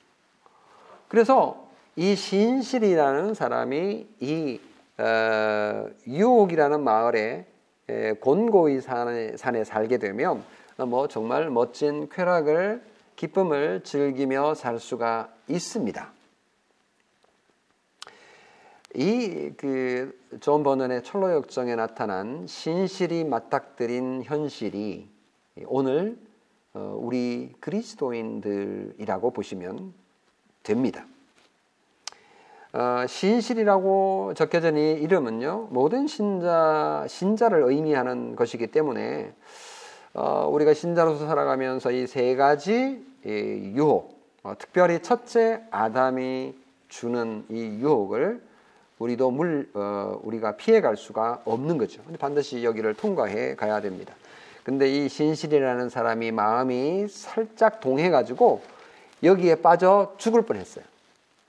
그래서 이 신실이라는 사람이 이 어, 유옥이라는 마을에 곤고이 산에, 산에 살게 되면 뭐 정말 멋진 쾌락을 기쁨을 즐기며 살 수가 있습니다. 이그존 버넌의 철로 역정에 나타난 신실이 맞닥뜨린 현실이 오늘 어, 우리 그리스도인들이라고 보시면 됩니다. 어, 신실이라고 적혀진 이 이름은요 모든 신자 신자를 의미하는 것이기 때문에 어, 우리가 신자로서 살아가면서 이 세 가지 이 유혹, 어, 특별히 첫째 아담이 주는 이 유혹을 우리도 물 어, 우리가 피해갈 수가 없는 거죠. 반드시 여기를 통과해 가야 됩니다. 근데 이 신실이라는 사람이 마음이 살짝 동해가지고 여기에 빠져 죽을 뻔했어요.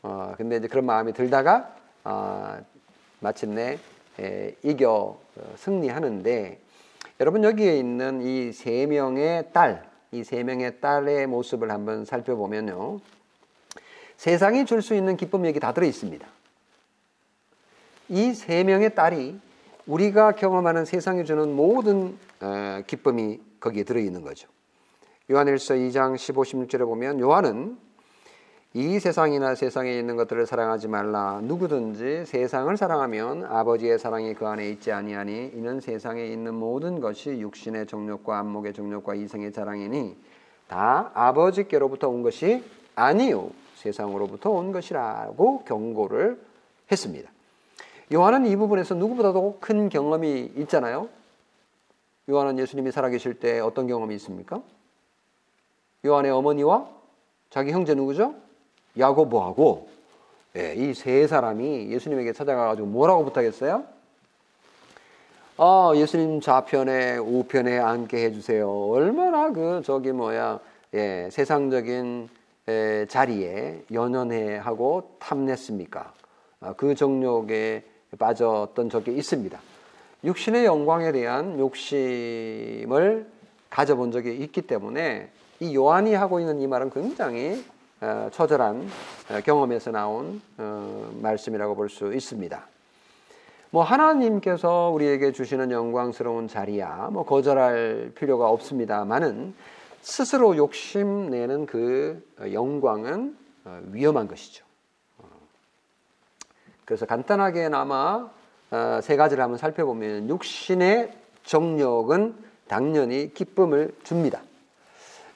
어, 근데 이제 그런 마음이 들다가 어, 마침내 에, 이겨 어, 승리하는데 여러분 여기에 있는 이 세 명의 딸, 이 세 명의 딸의 모습을 한번 살펴보면요. 세상이 줄 수 있는 기쁨 여기 다 들어 있습니다. 이 세 명의 딸이 우리가 경험하는 세상이 주는 모든 어, 기쁨이 거기에 들어 있는 거죠. 요한일서 2장 15, 16절에 보면 요한은 이 세상이나 세상에 있는 것들을 사랑하지 말라. 누구든지 세상을 사랑하면 아버지의 사랑이 그 안에 있지 아니하니 이는 세상에 있는 모든 것이 육신의 정욕과 안목의 정욕과 이생의 자랑이니 다 아버지께로부터 온 것이 아니요 세상으로부터 온 것이라고 경고를 했습니다. 요한은 이 부분에서 누구보다도 큰 경험이 있잖아요. 요한은 예수님이 살아계실 때 어떤 경험이 있습니까? 요한의 어머니와 자기 형제 누구죠? 야고보하고 예, 이세 사람이 예수님에게 찾아가가지고 뭐라고 부탁했어요? 어, 예수님 좌편에 우편에 앉게 해주세요. 얼마나 그 저기 뭐야 예, 세상적인 에, 자리에 연연해 하고 탐냈습니까? 아, 그 정욕에 빠졌던 적이 있습니다. 육신의 영광에 대한 욕심을 가져본 적이 있기 때문에 이 요한이 하고 있는 이 말은 굉장히 어, 처절한 어, 경험에서 나온 어, 말씀이라고 볼 수 있습니다. 뭐 하나님께서 우리에게 주시는 영광스러운 자리야 뭐 거절할 필요가 없습니다만은 스스로 욕심내는 그 영광은 위험한 것이죠. 그래서 간단하게나마 세 가지를 한번 살펴보면 육신의 정력은 당연히 기쁨을 줍니다.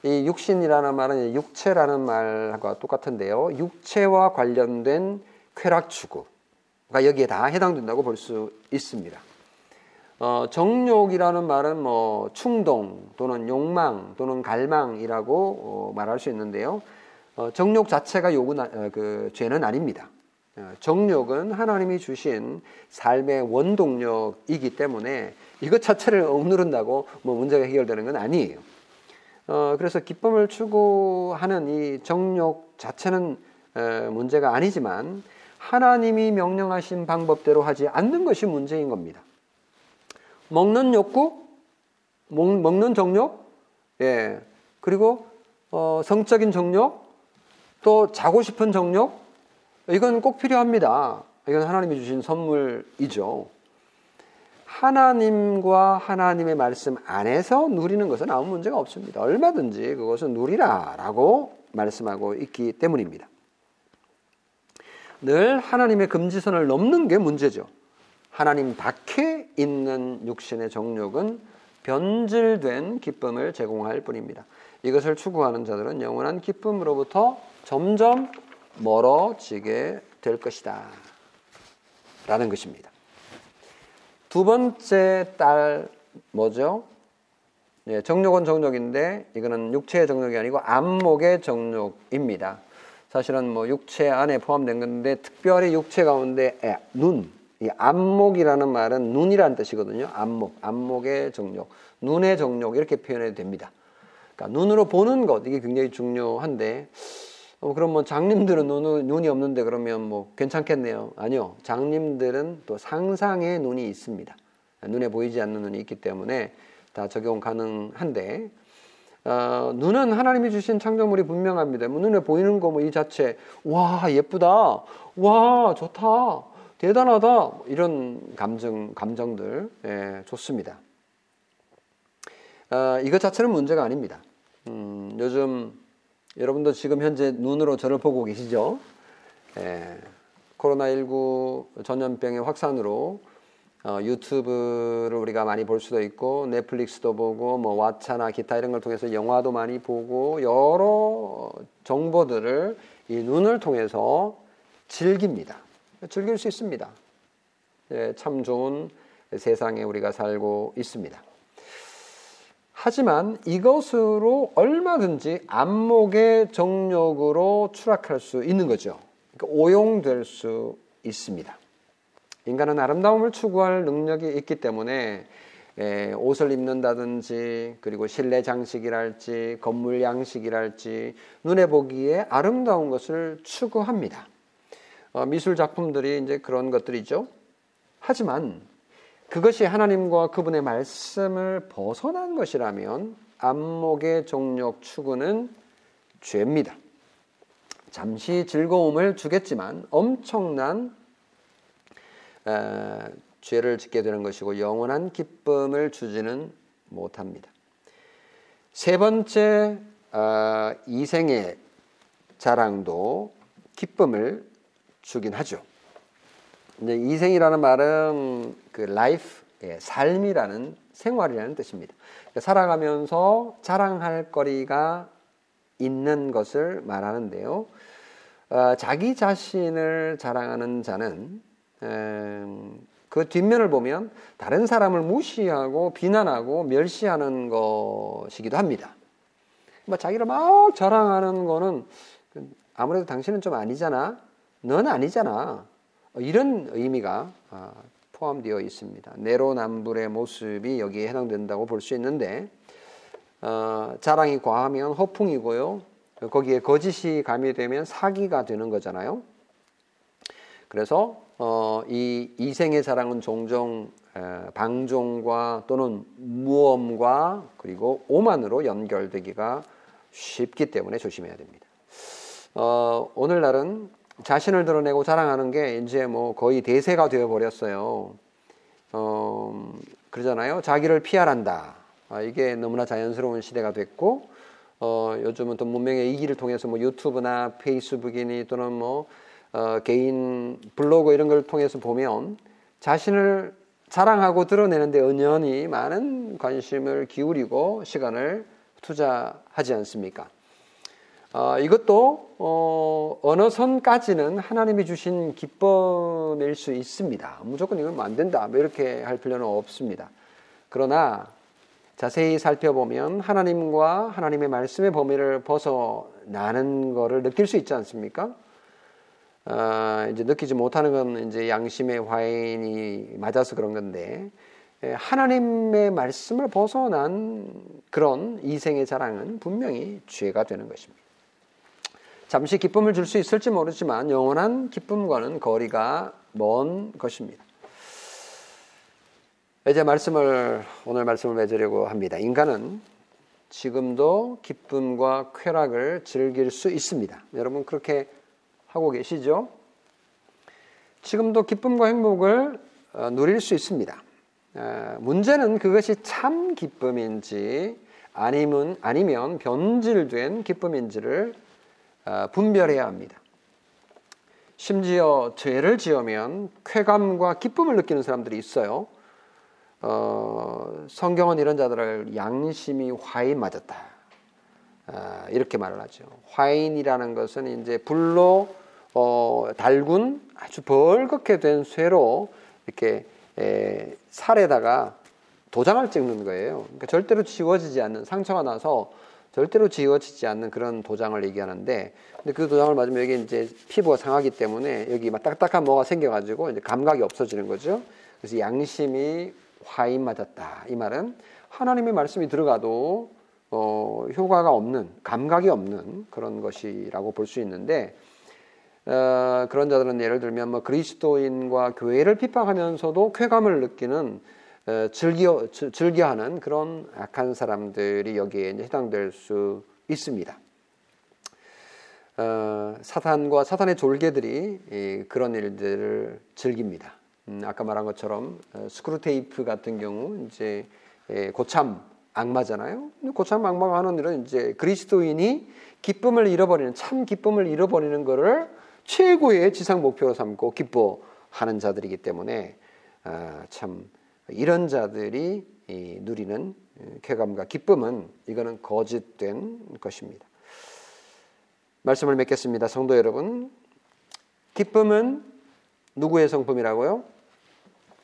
이 육신이라는 말은 육체라는 말과 똑같은데요. 육체와 관련된 쾌락 추구가 여기에 다 해당된다고 볼 수 있습니다. 어, 정욕이라는 말은 뭐 충동 또는 욕망 또는 갈망이라고 어, 말할 수 있는데요. 어, 정욕 자체가 욕은 어, 그 죄는 아닙니다. 어, 정욕은 하나님이 주신 삶의 원동력이기 때문에 이것 자체를 억누른다고 뭐 문제가 해결되는 건 아니에요. 어, 그래서 기쁨을 추구하는 이 정욕 자체는 에, 문제가 아니지만 하나님이 명령하신 방법대로 하지 않는 것이 문제인 겁니다. 먹는 욕구, 먹, 먹는 정욕, 예, 그리고 어, 성적인 정욕, 또 자고 싶은 정욕, 이건 꼭 필요합니다. 이건 하나님이 주신 선물이죠. 하나님과 하나님의 말씀 안에서 누리는 것은 아무 문제가 없습니다. 얼마든지 그것은 누리라라고 말씀하고 있기 때문입니다. 늘 하나님의 금지선을 넘는 게 문제죠. 하나님 밖에 있는 육신의 정욕은 변질된 기쁨을 제공할 뿐입니다. 이것을 추구하는 자들은 영원한 기쁨으로부터 점점 멀어지게 될 것이다. 라는 것입니다. 두 번째 딸 뭐죠? 예, 정욕은 정욕인데 이거는 육체의 정욕이 아니고 안목의 정욕입니다. 사실은 뭐 육체 안에 포함된 건데 특별히 육체 가운데 에, 눈, 이 안목이라는 말은 눈이라는 뜻이거든요. 안목, 안목의 정욕, 눈의 정욕 이렇게 표현해도 됩니다. 그러니까 눈으로 보는 것 이게 굉장히 중요한데 어, 그럼 뭐 장님들은 눈, 눈이 없는데 그러면 뭐 괜찮겠네요. 아니요. 장님들은 또 상상의 눈이 있습니다. 눈에 보이지 않는 눈이 있기 때문에 다 적용 가능한데 어, 눈은 하나님이 주신 창조물이 분명합니다. 뭐 눈에 보이는 거 뭐 이 자체 와 예쁘다, 와 좋다, 대단하다 이런 감정 감정들 예, 좋습니다. 어, 이것 자체는 문제가 아닙니다. 음, 요즘 여러분도 지금 현재 눈으로 저를 보고 계시죠? 예, 코로나19 전염병의 확산으로 어, 유튜브를 우리가 많이 볼 수도 있고 넷플릭스도 보고 뭐 왓챠나 기타 이런 걸 통해서 영화도 많이 보고 여러 정보들을 이 눈을 통해서 즐깁니다. 즐길 수 있습니다. 예, 참 좋은 세상에 우리가 살고 있습니다. 하지만 이것으로 얼마든지 안목의 정력으로 추락할 수 있는 거죠. 그러니까 오용될 수 있습니다. 인간은 아름다움을 추구할 능력이 있기 때문에 에, 옷을 입는다든지 그리고 실내 장식이랄지 건물 양식이랄지 눈에 보기에 아름다운 것을 추구합니다. 어, 미술 작품들이 이제 그런 것들이죠. 하지만 그것이 하나님과 그분의 말씀을 벗어난 것이라면 안목의 종력 추구는 죄입니다. 잠시 즐거움을 주겠지만 엄청난 에, 죄를 짓게 되는 것이고 영원한 기쁨을 주지는 못합니다. 세 번째 어, 이생의 자랑도 기쁨을 주긴 하죠. 이제 이생이라는 말은 그 life, 예, 삶이라는 생활이라는 뜻입니다. 그러니까 살아가면서 자랑할 거리가 있는 것을 말하는데요. 어, 자기 자신을 자랑하는 자는 에, 그 뒷면을 보면 다른 사람을 무시하고 비난하고 멸시하는 것이기도 합니다. 뭐 자기를 막 자랑하는 거는 그 아무래도 당신은 좀 아니잖아. 넌 아니잖아. 이런 의미가 아, 포함되어 있습니다. 내로남불의 모습이 여기에 해당된다고 볼 수 있는데 어, 자랑이 과하면 허풍이고요. 거기에 거짓이 가미되면 사기가 되는 거잖아요. 그래서 어, 이 이생의 자랑은 종종 에, 방종과 또는 무엄과 그리고 오만으로 연결되기가 쉽기 때문에 조심해야 됩니다. 어, 오늘날은 자신을 드러내고 자랑하는 게 이제 뭐 거의 대세가 되어 버렸어요. 어, 그러잖아요. 자기를 피하란다. 아, 이게 너무나 자연스러운 시대가 됐고, 어, 요즘은 또 문명의 이기를 통해서 뭐 유튜브나 페이스북이니 또는 뭐 어, 개인 블로그 이런 걸 통해서 보면 자신을 자랑하고 드러내는데 은연히 많은 관심을 기울이고 시간을 투자하지 않습니까? 어, 이것도 어, 어느 선까지는 하나님이 주신 기쁨일 수 있습니다. 무조건 이건 안 된다. 뭐 이렇게 할 필요는 없습니다. 그러나 자세히 살펴보면 하나님과 하나님의 말씀의 범위를 벗어나는 것을 느낄 수 있지 않습니까? 어, 이제 느끼지 못하는 건 이제 양심의 화인이 맞아서 그런 건데 예, 하나님의 말씀을 벗어난 그런 이생의 자랑은 분명히 죄가 되는 것입니다. 잠시 기쁨을 줄 수 있을지 모르지만 영원한 기쁨과는 거리가 먼 것입니다. 이제 말씀을 오늘 말씀을 맺으려고 합니다. 인간은 지금도 기쁨과 쾌락을 즐길 수 있습니다. 여러분 그렇게 하고 계시죠? 지금도 기쁨과 행복을 어, 누릴 수 있습니다. 문제는 그것이 참 기쁨인지 아니면 아니면 변질된 기쁨인지를 아, 분별해야 합니다. 심지어 죄를 지으면 쾌감과 기쁨을 느끼는 사람들이 있어요. 어, 성경은 이런 자들을 양심이 화인 맞았다. 아, 이렇게 말을 하죠. 화인이라는 것은 이제 불로 어, 달군 아주 벌겋게 된 쇠로 이렇게 에, 살에다가 도장을 찍는 거예요. 그러니까 절대로 지워지지 않는 상처가 나서 절대로 지워지지 않는 그런 도장을 얘기하는데 근데 그 도장을 맞으면 여기 이제 피부가 상하기 때문에 여기 막 딱딱한 뭐가 생겨가지고 이제 감각이 없어지는 거죠. 그래서 양심이 화인 맞았다. 이 말은 하나님의 말씀이 들어가도 어, 효과가 없는 감각이 없는 그런 것이라고 볼 수 있는데 어, 그런 자들은 예를 들면 뭐 그리스도인과 교회를 핍박하면서도 쾌감을 느끼는 즐겨 즐겨하는 그런 악한 사람들이 여기에 해당될 수 있습니다. 어, 사탄과 사탄의 졸개들이 그런 일들을 즐깁니다. 음, 아까 말한 것처럼 어, 스크루 테이프 같은 경우 이제 고참 악마잖아요. 고참 악마가 하는 일은 이제 그리스도인이 기쁨을 잃어버리는 참 기쁨을 잃어버리는 것을 최고의 지상 목표로 삼고 기뻐하는 자들이기 때문에 어, 참 이런 자들이 누리는 쾌감과 기쁨은 이거는 거짓된 것입니다. 말씀을 맺겠습니다. 성도 여러분, 기쁨은 누구의 성품이라고요?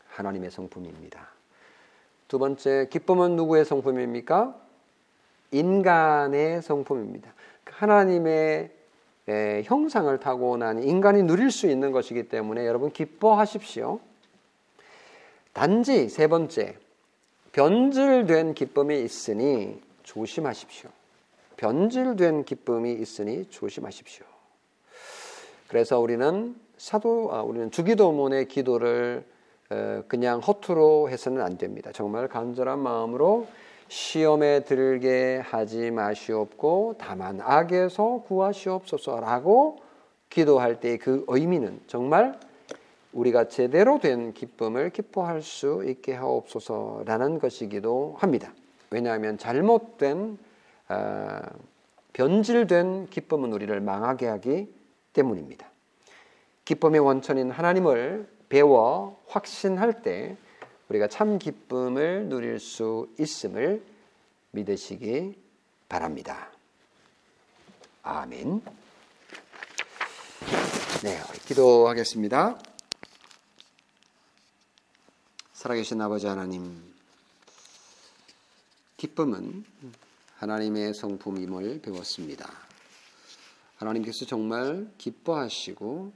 하나님의 성품입니다. 두 번째, 기쁨은 누구의 성품입니까? 인간의 성품입니다. 하나님의 형상을 타고난 인간이 누릴 수 있는 것이기 때문에 여러분 기뻐하십시오. 단지 세 번째, 변질된 기쁨이 있으니 조심하십시오. 변질된 기쁨이 있으니 조심하십시오. 그래서 우리는 사도, 아, 우리는 주기도문의 기도를 그냥 허투루 해서는 안 됩니다. 정말 간절한 마음으로 시험에 들게 하지 마시옵고 다만 악에서 구하시옵소서라고 기도할 때그 의미는 정말 우리가 제대로 된 기쁨을 기뻐할 수 있게 하옵소서라는 것이기도 합니다. 왜냐하면 잘못된 어, 변질된 기쁨은 우리를 망하게 하기 때문입니다. 기쁨의 원천인 하나님을 배워 확신할 때 우리가 참 기쁨을 누릴 수 있음을 믿으시기 바랍니다. 아멘. 네, 기도하겠습니다. 살아계신 아버지 하나님, 기쁨은 하나님의 성품임을 배웠습니다. 하나님께서 정말 기뻐하시고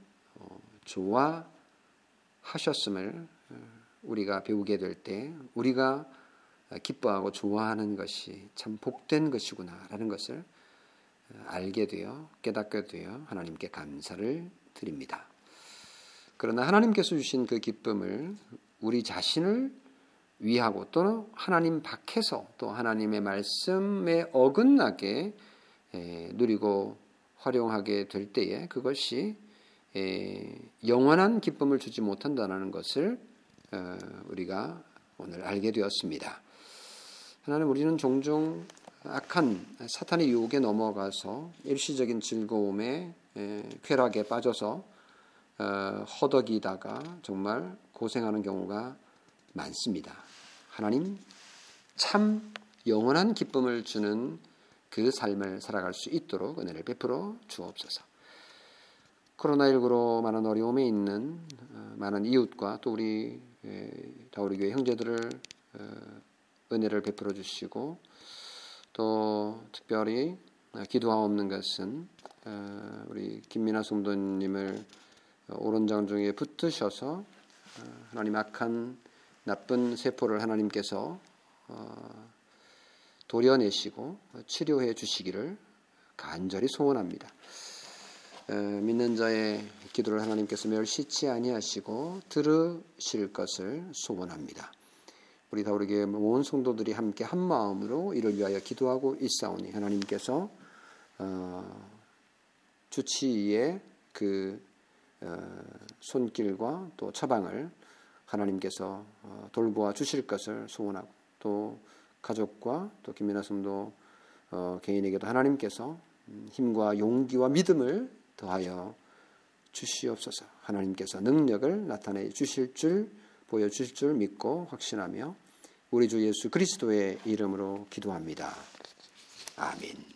좋아하셨음을 어, 우리가 배우게 될 때 우리가 기뻐하고 좋아하는 것이 참 복된 것이구나라는 것을 어, 알게 되어 깨닫게 되어 하나님께 감사를 드립니다. 그러나 하나님께서 주신 그 기쁨을 우리 자신을 위하고 또는 하나님 밖에서 또 하나님의 말씀에 어긋나게 누리고 활용하게 될 때에 그것이 영원한 기쁨을 주지 못한다는 것을 어, 우리가 오늘 알게 되었습니다. 하나님 우리는 종종 악한 사탄의 유혹에 넘어가서 일시적인 즐거움에 쾌락에 빠져서 어, 허덕이다가 정말 고생하는 경우가 많습니다. 하나님 참 영원한 기쁨을 주는 그 삶을 살아갈 수 있도록 은혜를 베풀어 주옵소서. 코로나19로 많은 어려움에 있는 어, 많은 이웃과 또 우리 다우리 교회 형제들을 어, 은혜를 베풀어 주시고 또 특별히 기도하옵는 것은 어, 우리 김민아 성도님을 오른장 중에 붙드셔서 하나님 악한 나쁜 세포를 하나님께서 도려내시고 치료해 주시기를 간절히 소원합니다. 믿는 자의 기도를 하나님께서 멸시치 아니하시고 들으실 것을 소원합니다. 우리 다우리교회 온 성도들이 함께 한 마음으로 이를 위하여 기도하고 있사오니 하나님께서 어, 주치의의 그 어, 손길과 또 처방을 하나님께서 어, 돌보아 주실 것을 소원하고 또 가족과 또 김민아 성도 어, 개인에게도 하나님께서 음, 힘과 용기와 믿음을 더하여 주시옵소서. 하나님께서 능력을 나타내 주실 줄 보여 주실 줄 믿고 확신하며 우리 주 예수 그리스도의 이름으로 기도합니다. 아멘.